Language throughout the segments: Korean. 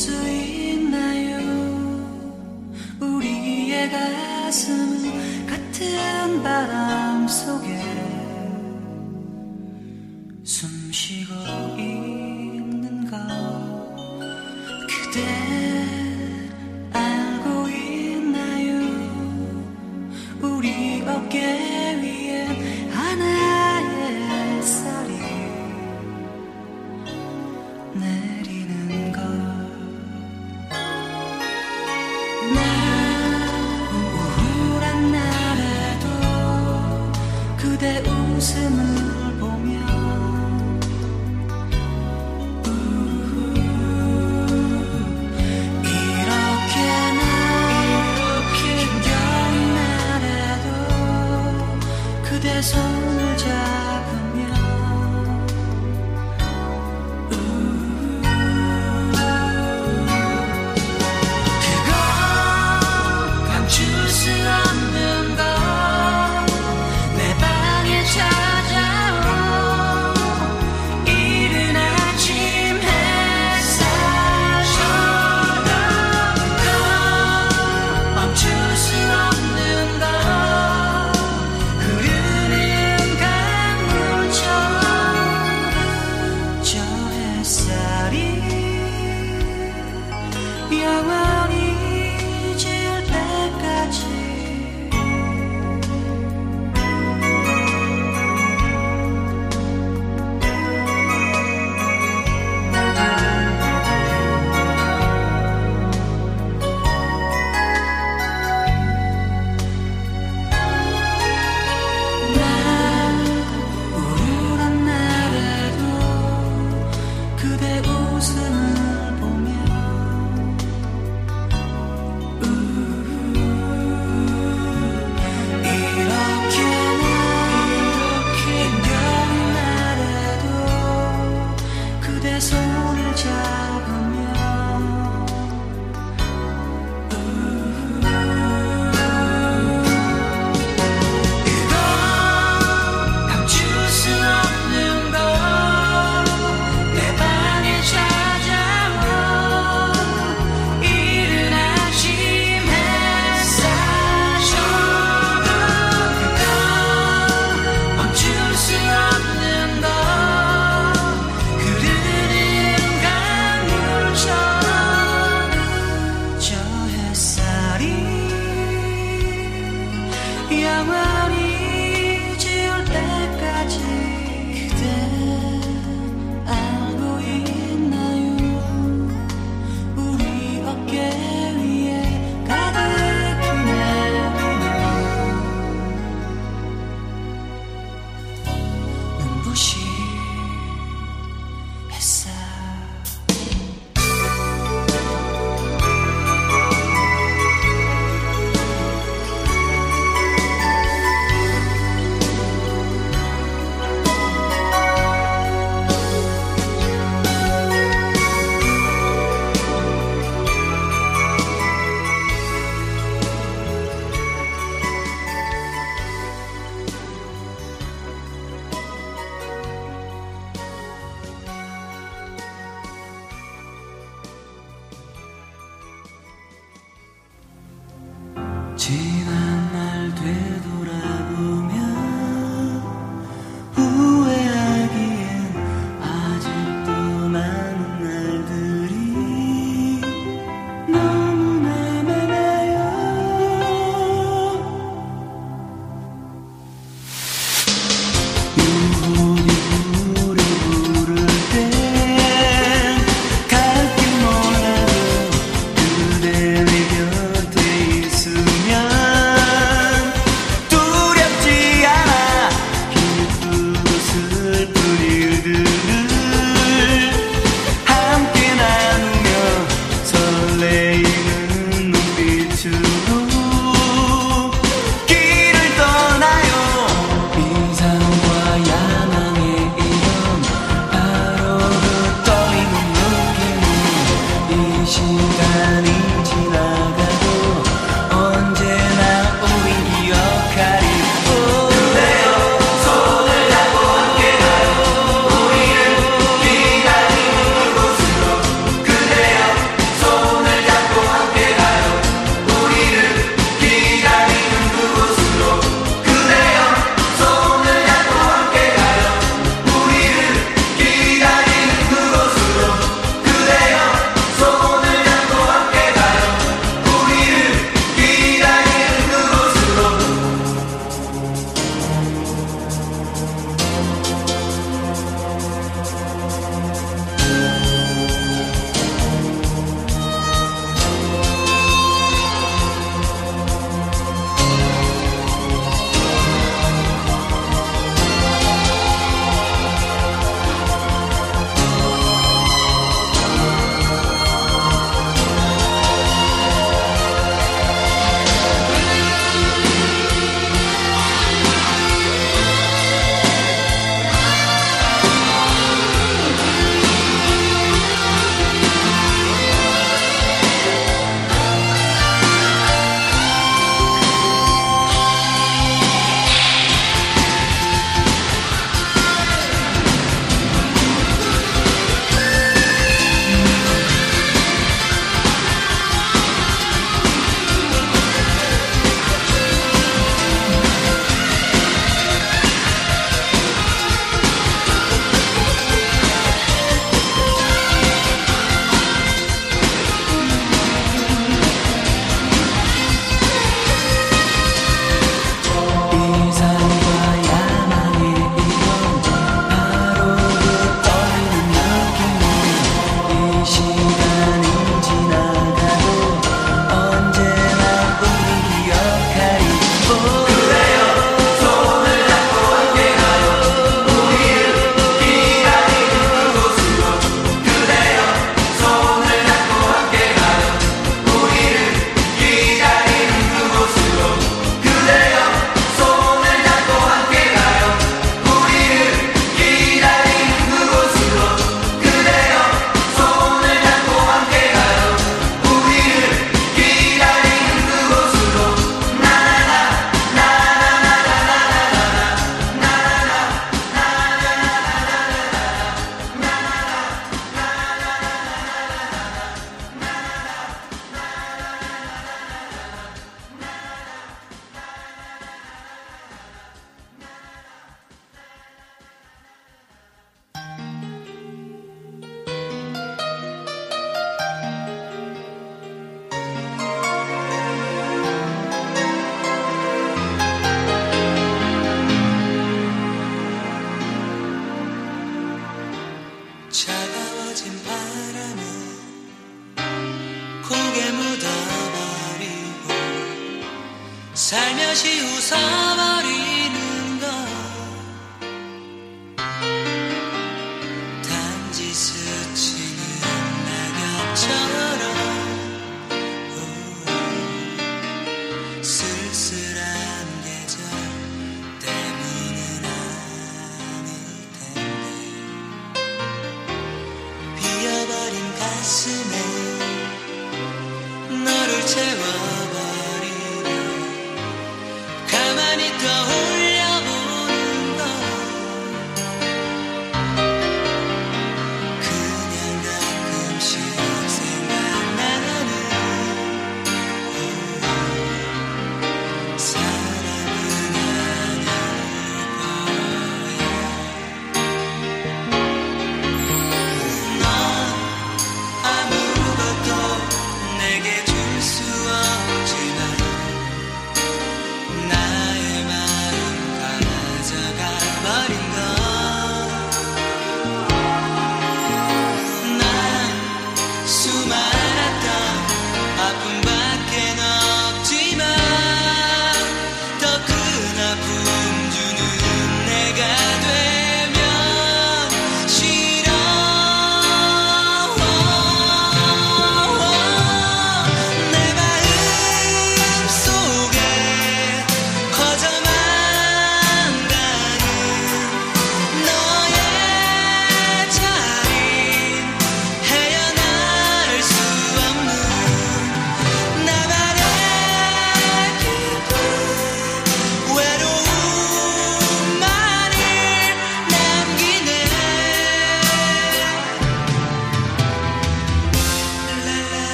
수 있나요? 우리의 가슴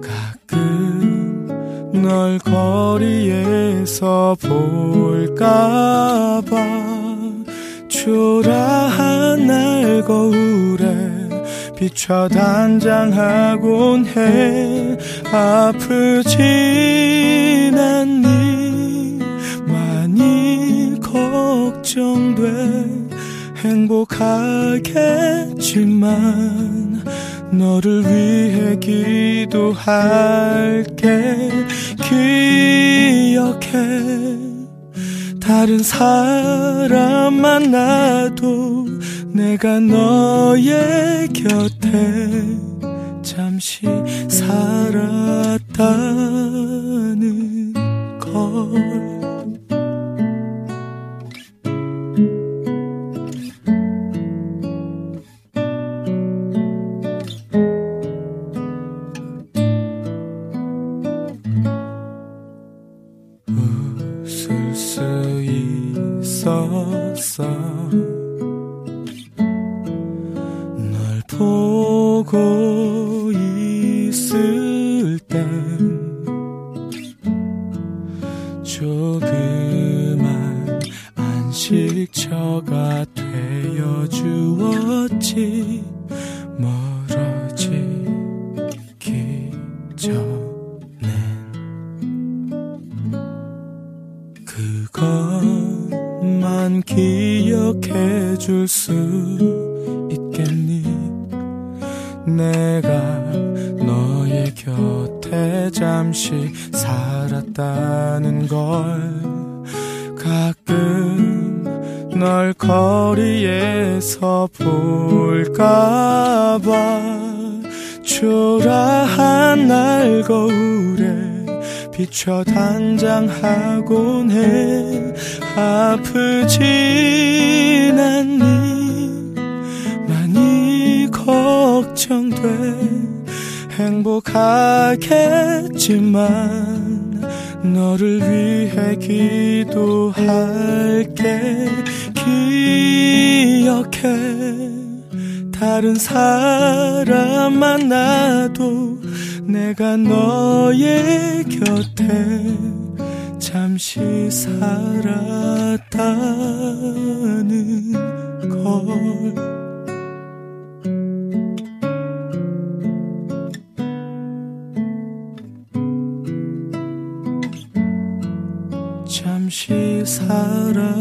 가끔 널 거리에서 볼까봐. 초라한 날 거울에 비춰 단장하곤 해. 아프진 않니 많이 걱정돼. 행복하겠지만 너를 위해 기도할게. 기억해. 다른 사람 만나도 내가 너의 곁에 잠시 살았다는 걸 안식처가 되어 주었지. 멀어지기 전엔 그것만 기억해 줄 수 있겠니? 내가 너의 곁에 잠시 살았다는 걸 가끔 널 거리에서 볼까봐. 초라한 날 거울에 비춰 단장하곤 해. 아프진 않니? 많이 걱정돼. 행복하겠지만 너를 위해 기도할게 기억해. 다른 사람 만나도 내가 너의 곁에 잠시 살았다는 걸 잠시 살았다는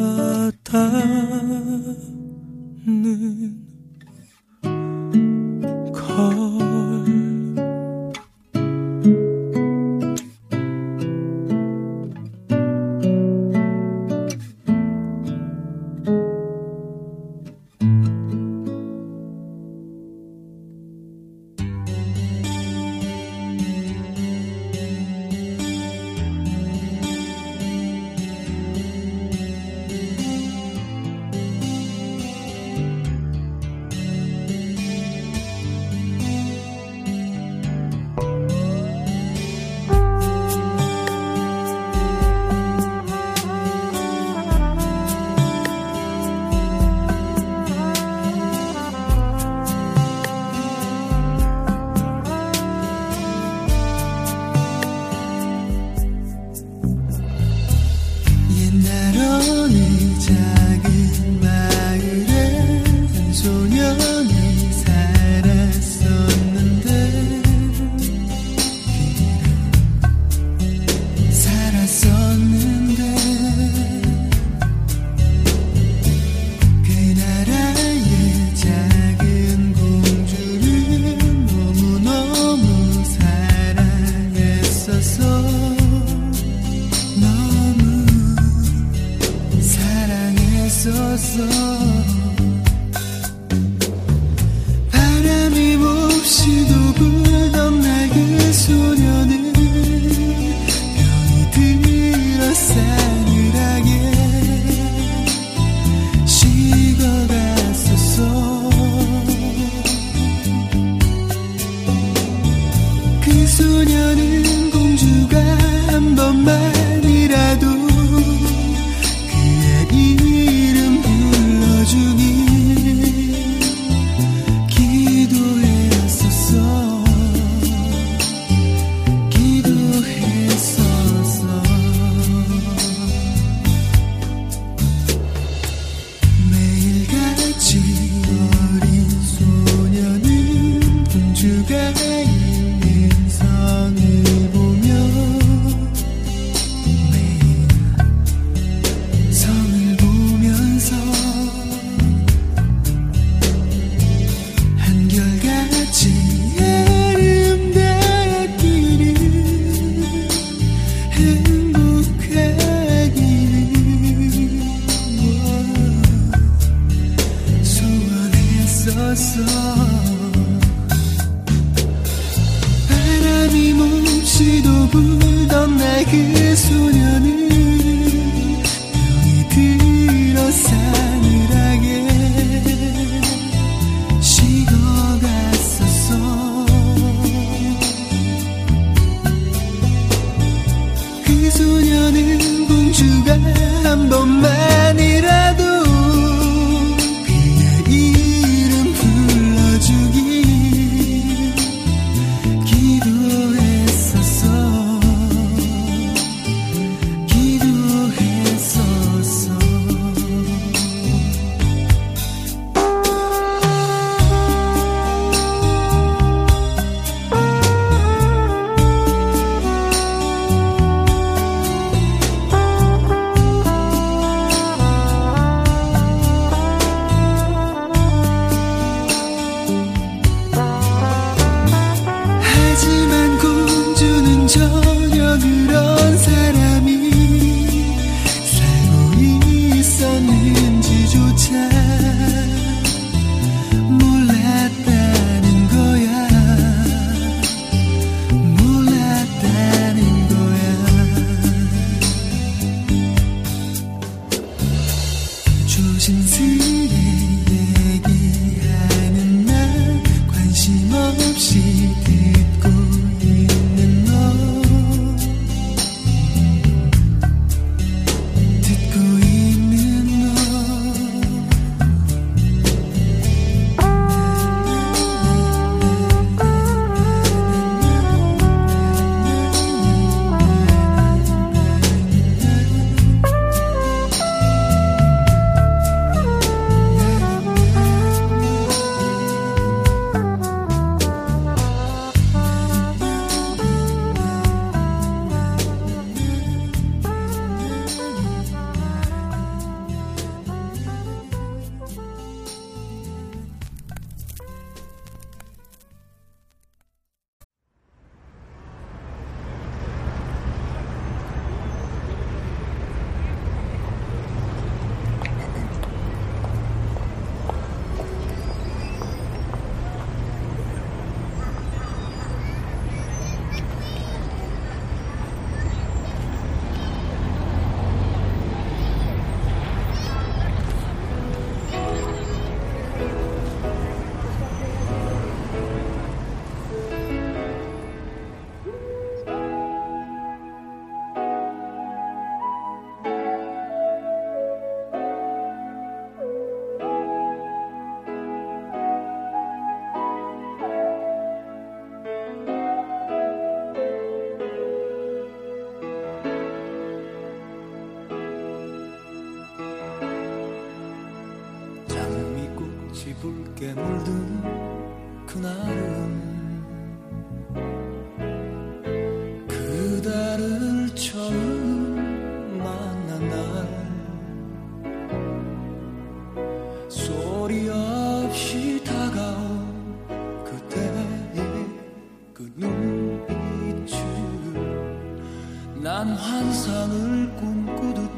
난 환상을 꿈꾸듯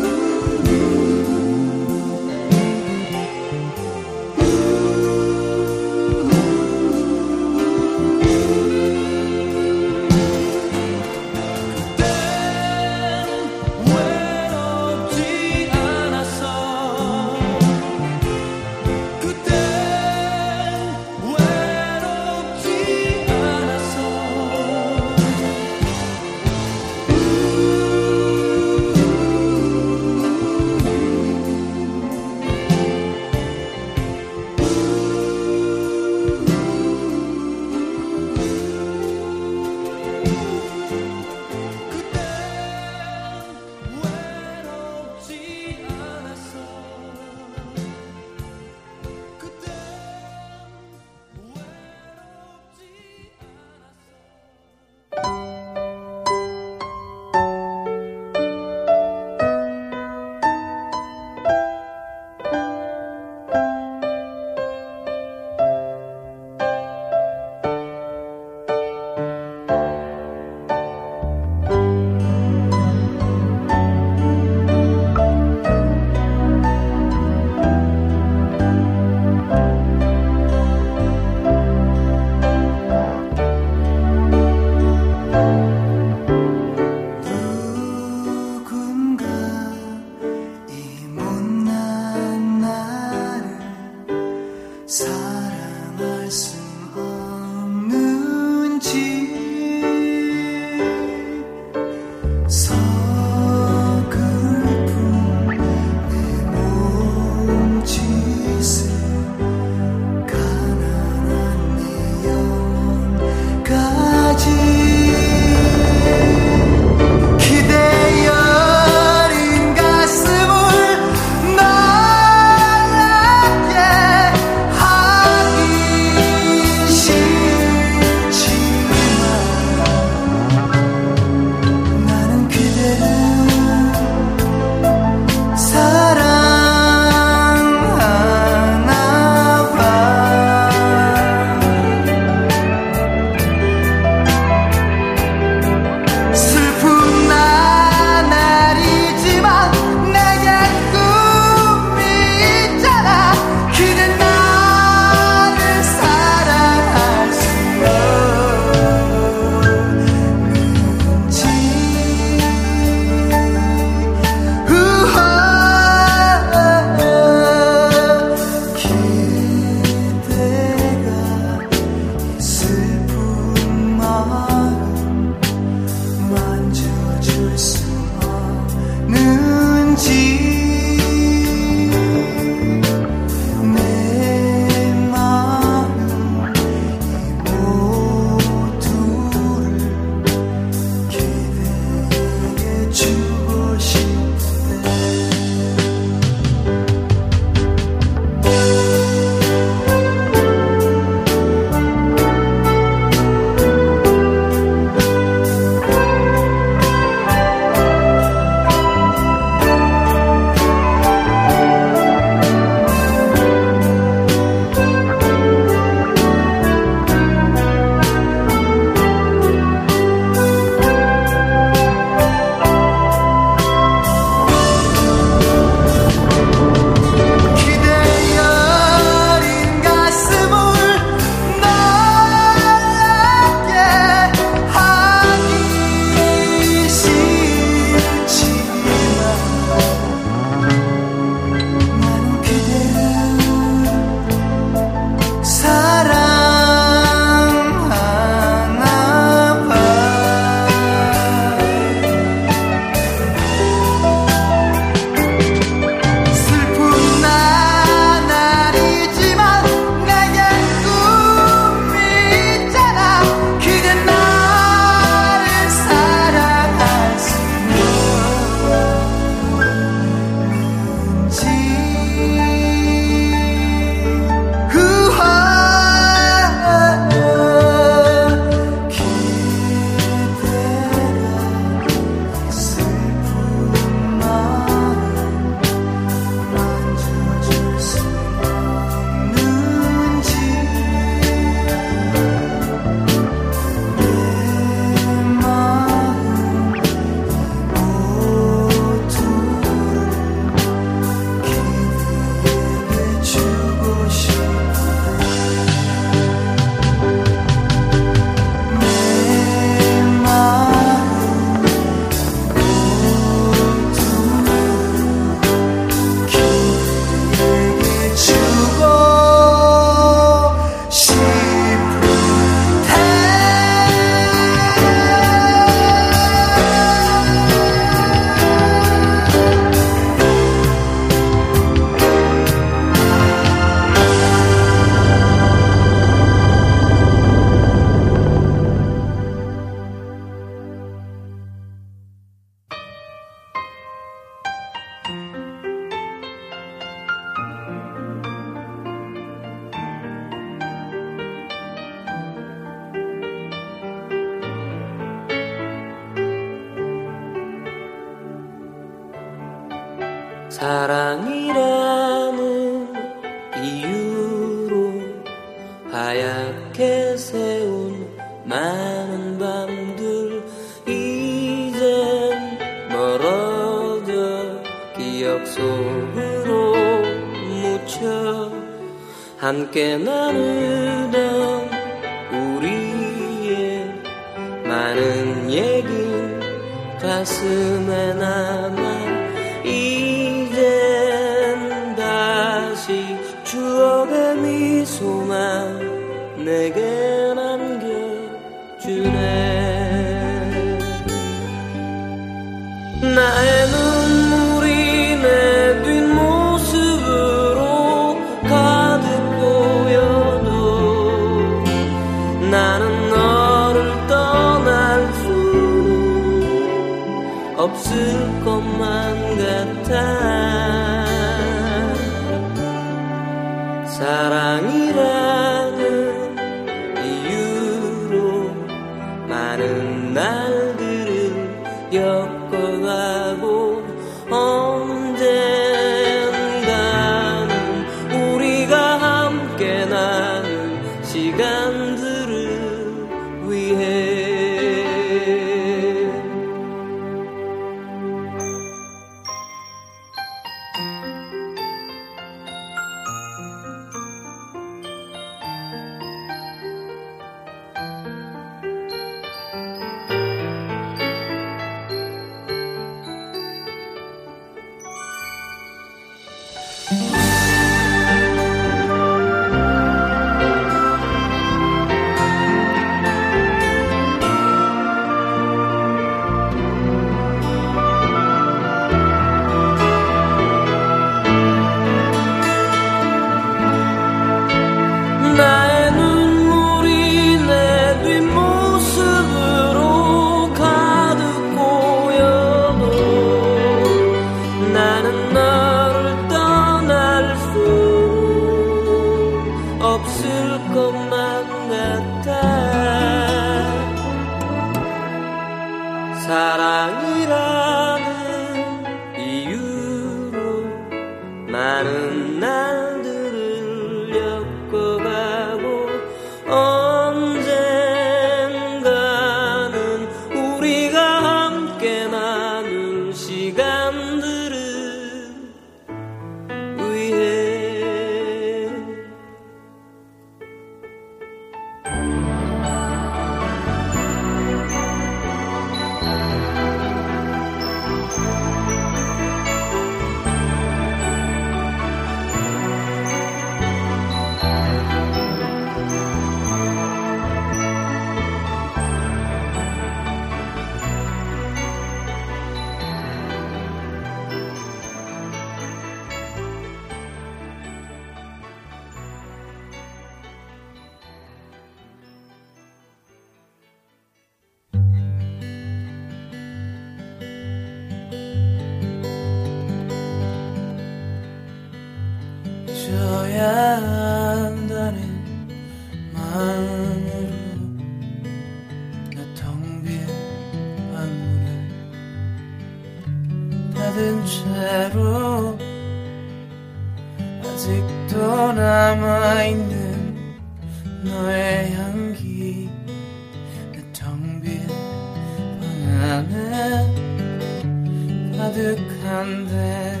가득한데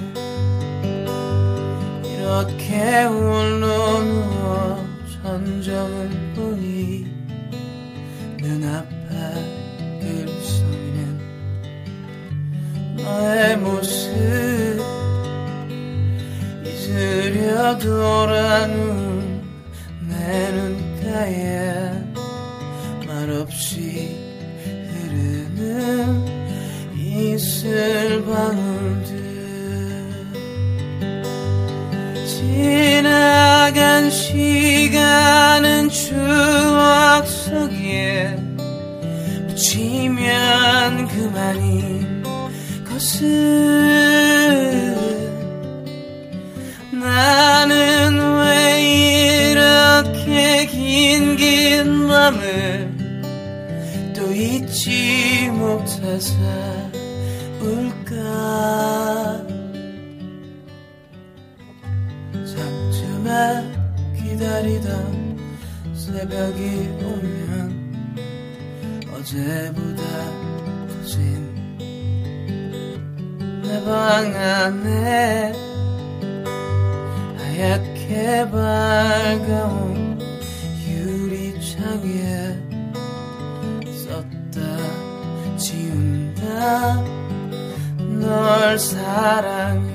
이렇게 울러누워 전정은 보니 눈앞에 글썽이는 너의 모습 잊으려 돌아눈 내 눈가에 있을 밤들 지나간 시간은 추억 속에 묻히면 그만이 거슬 여기 오면 어제보다 커진 내 방 안에 하얗게 밝아온 유리창에 썼다. 지운다. 널 사랑해.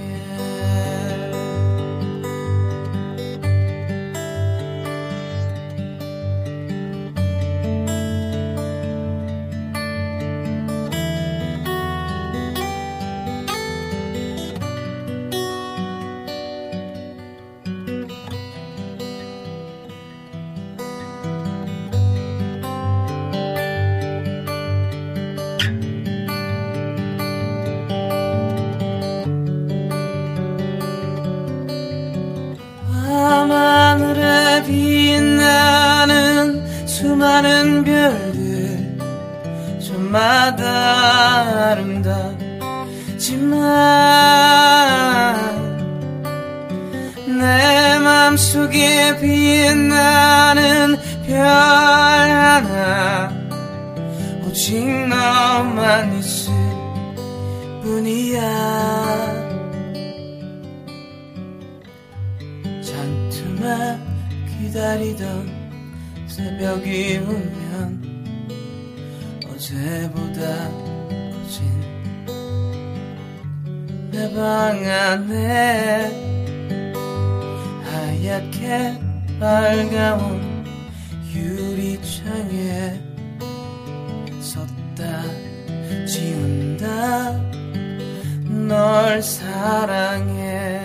사랑해.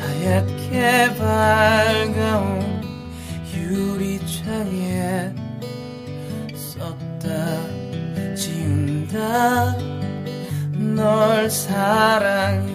하얗게 밝아온 유리창에 썼다 지운다. 널 사랑해.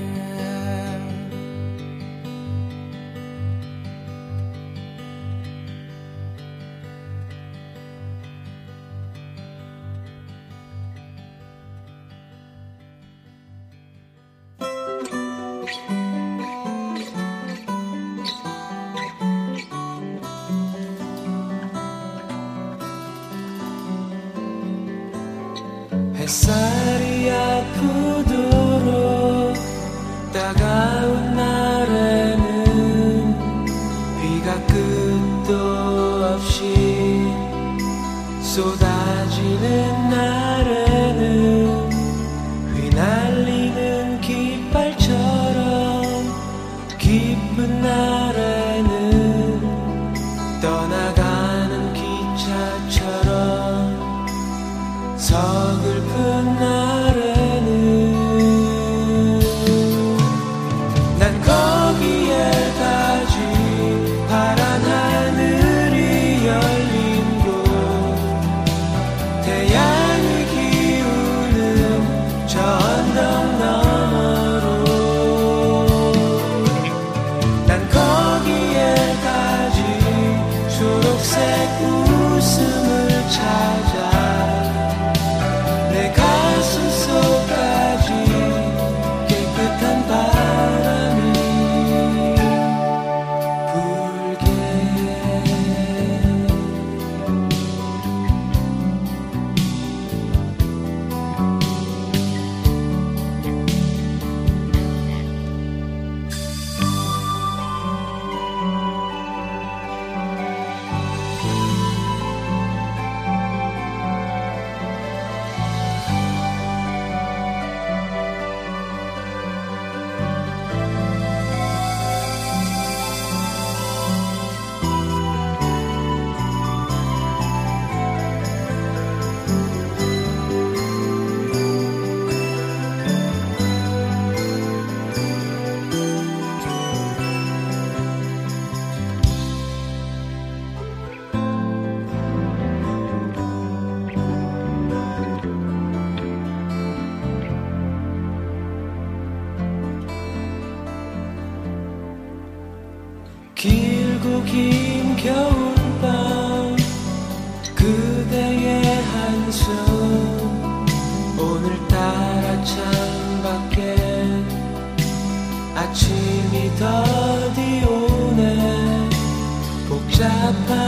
복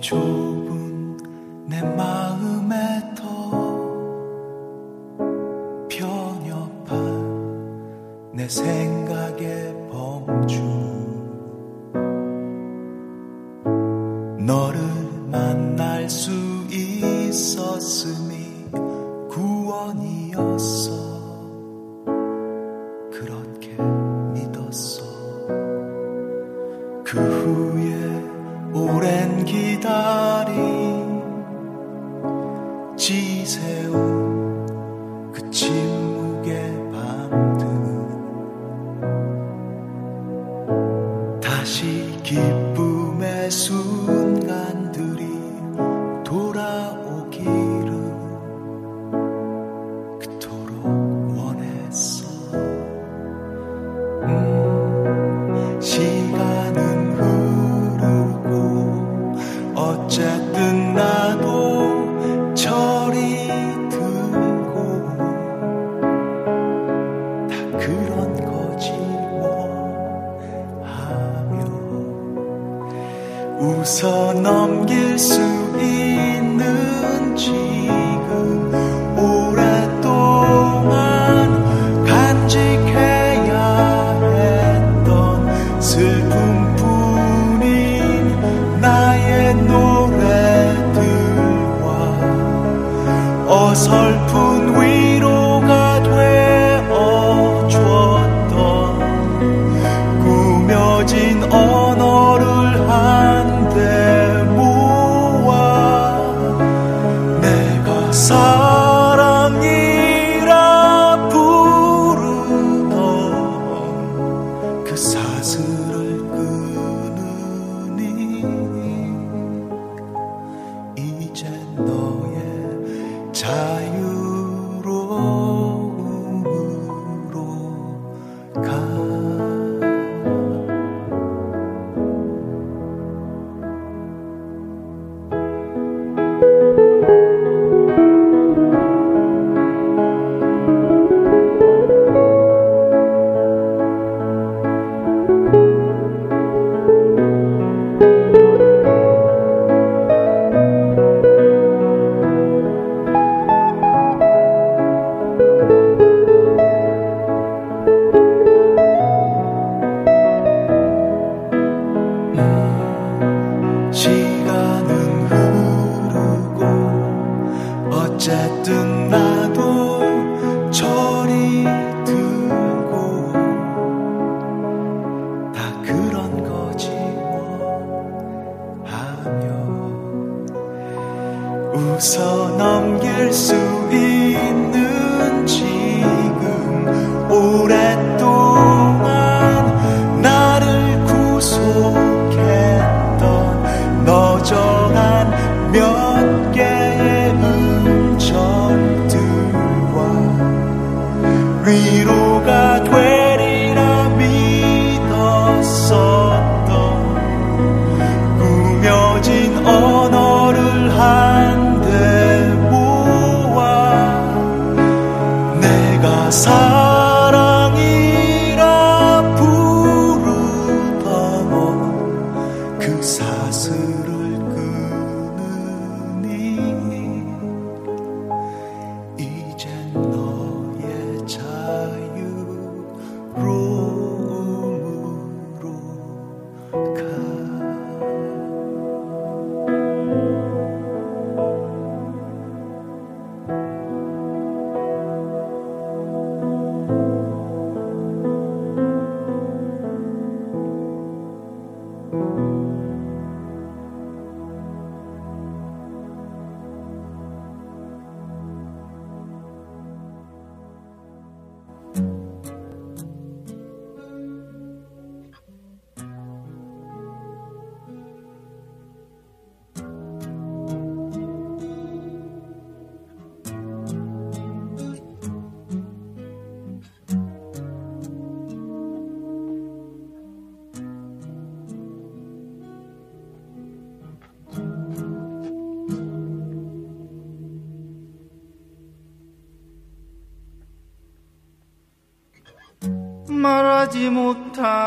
좁은 내마 웃어 넘길 수 있는지.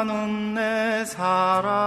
못하는 내 사랑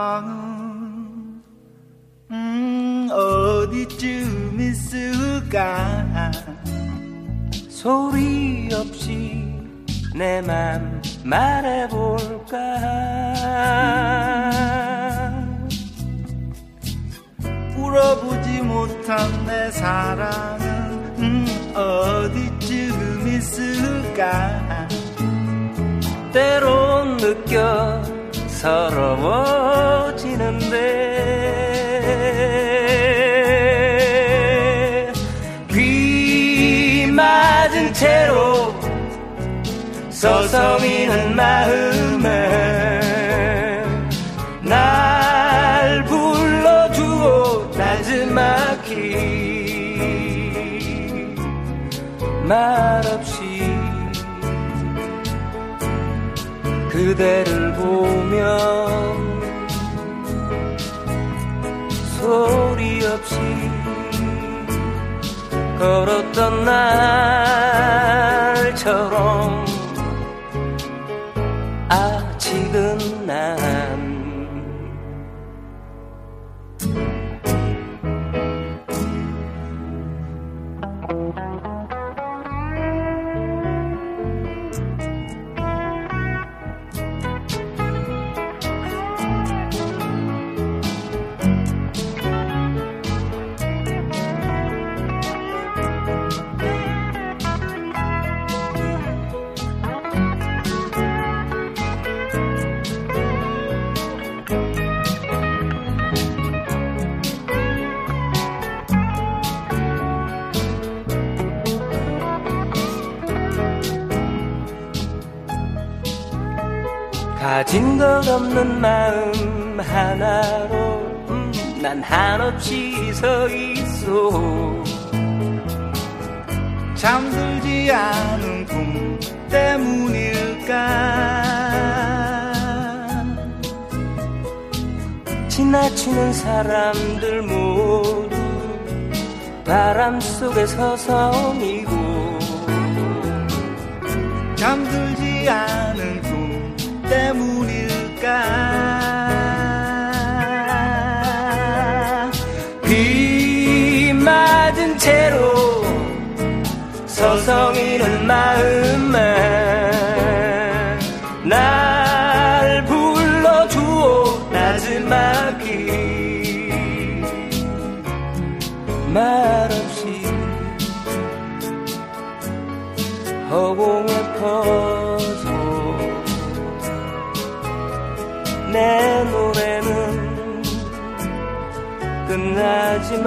아직은 난 없는 마음 하나로. 음, 난 한없이 서 있어. 잠들지 않은 꿈 때문일까? 지나치는 사람들 모두 바람 속에 서성이고 잠들지 않은 꿈 때문일 까. 비 맞은 채로 서성이는 마음에 날 불러주오 나지막히. 말 끝나지만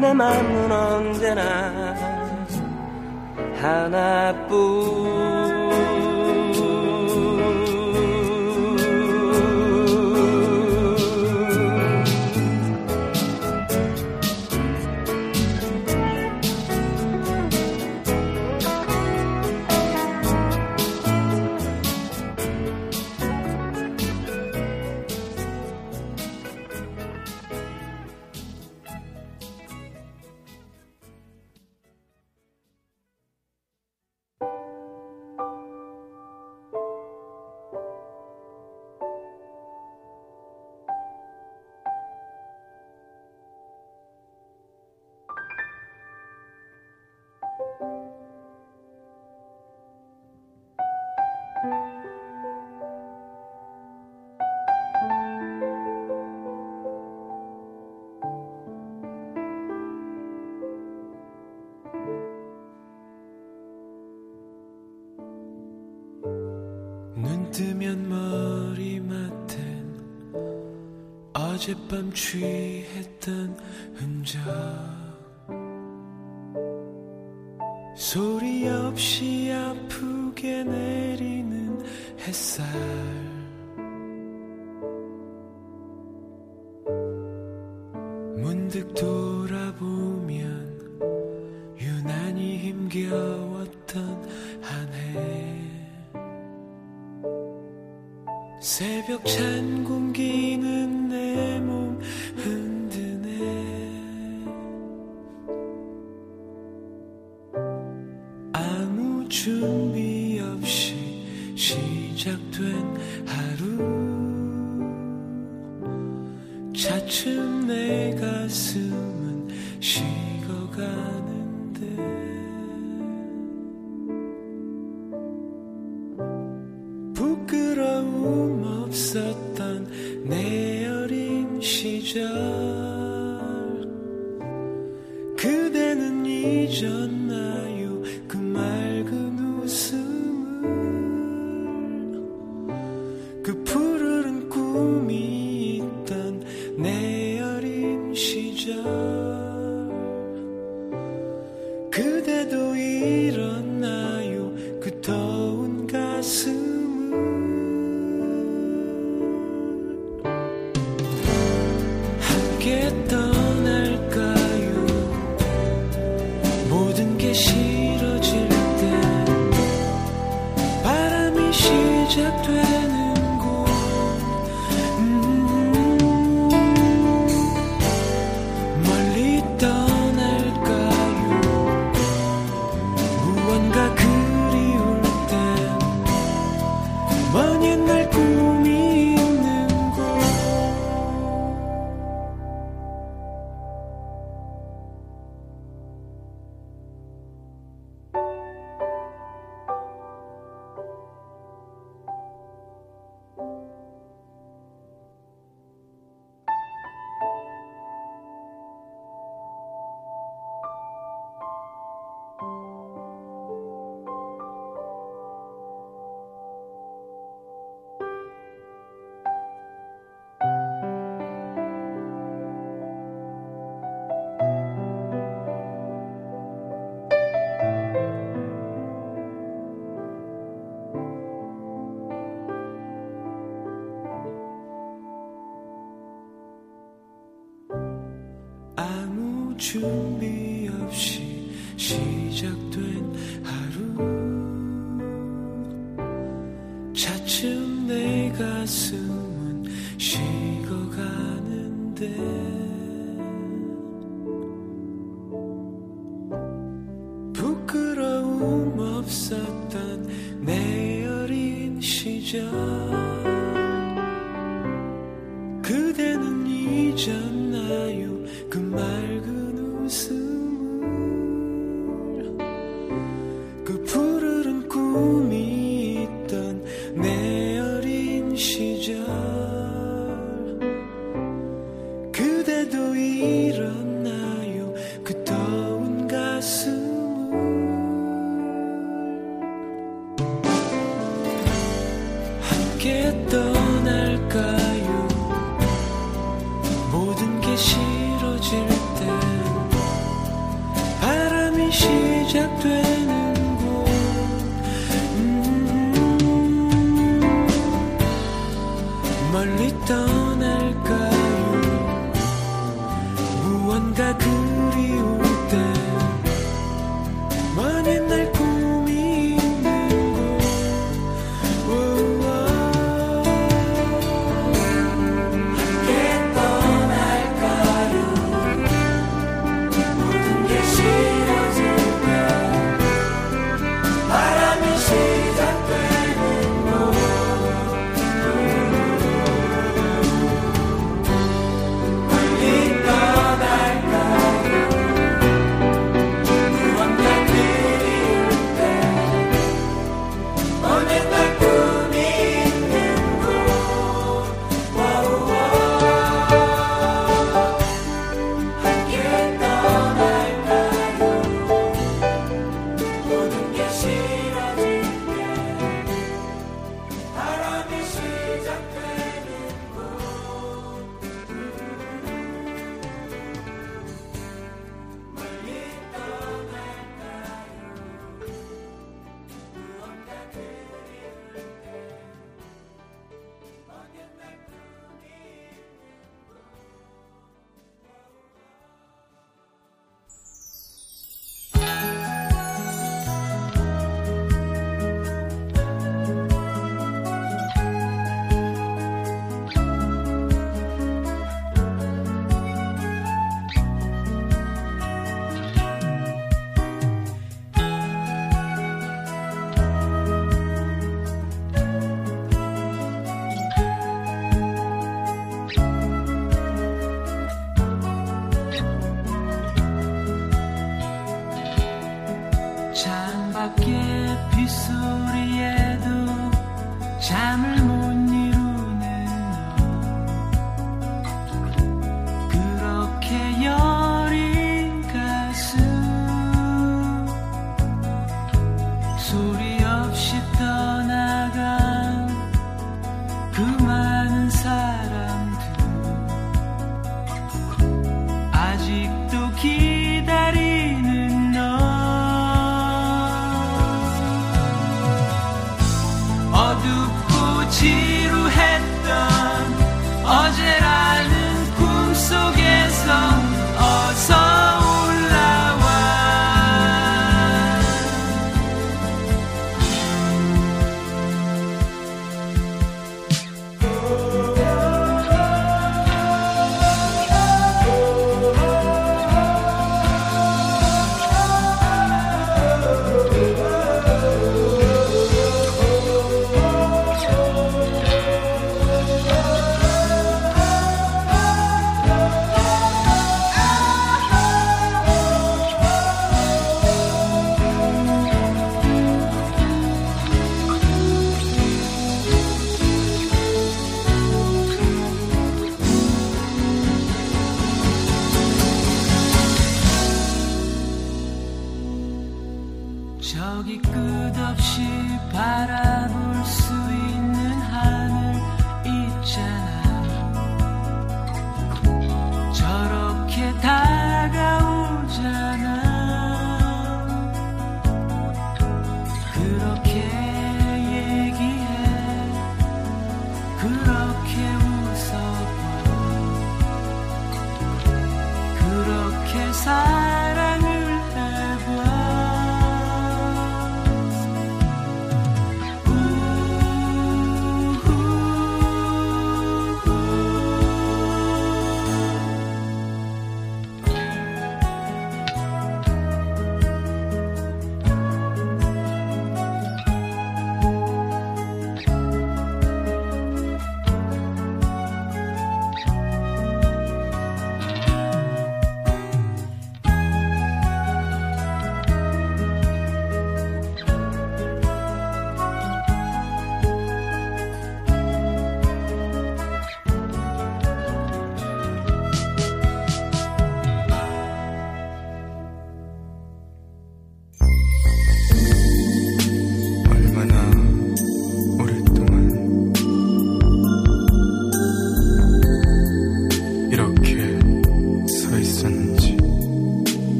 내 맘은 언제나 하나 뜨면 머리맡엔 어젯밤 취했던 흔적. 소리 없이 아프게 내리는 햇살. 있었던 내 어린 시절. 그대는 이전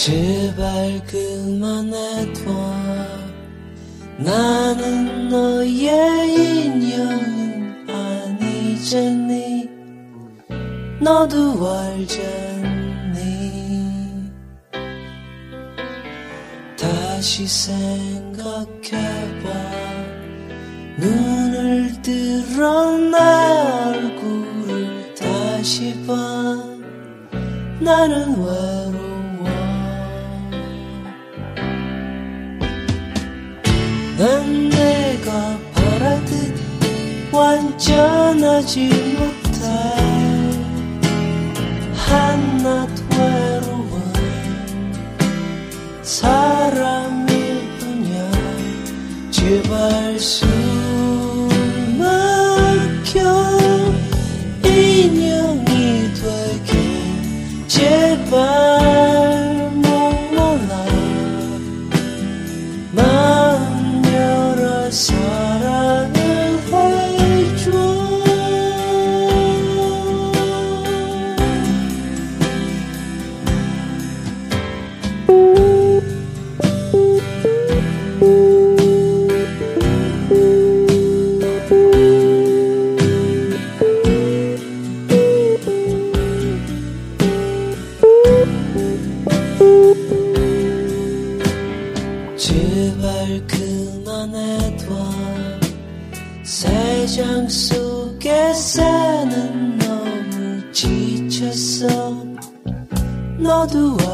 제발 그만해둬. 나는 너의 인형은 아니잖니. 너도 알잖니. 다시 생각해봐. 눈을 들어 나 얼굴을 다시 봐. 나는 외로 난 내가 바라듯 완전하지 못해 한낱 외로워 사람일 뿐이야. 제발 숨 todo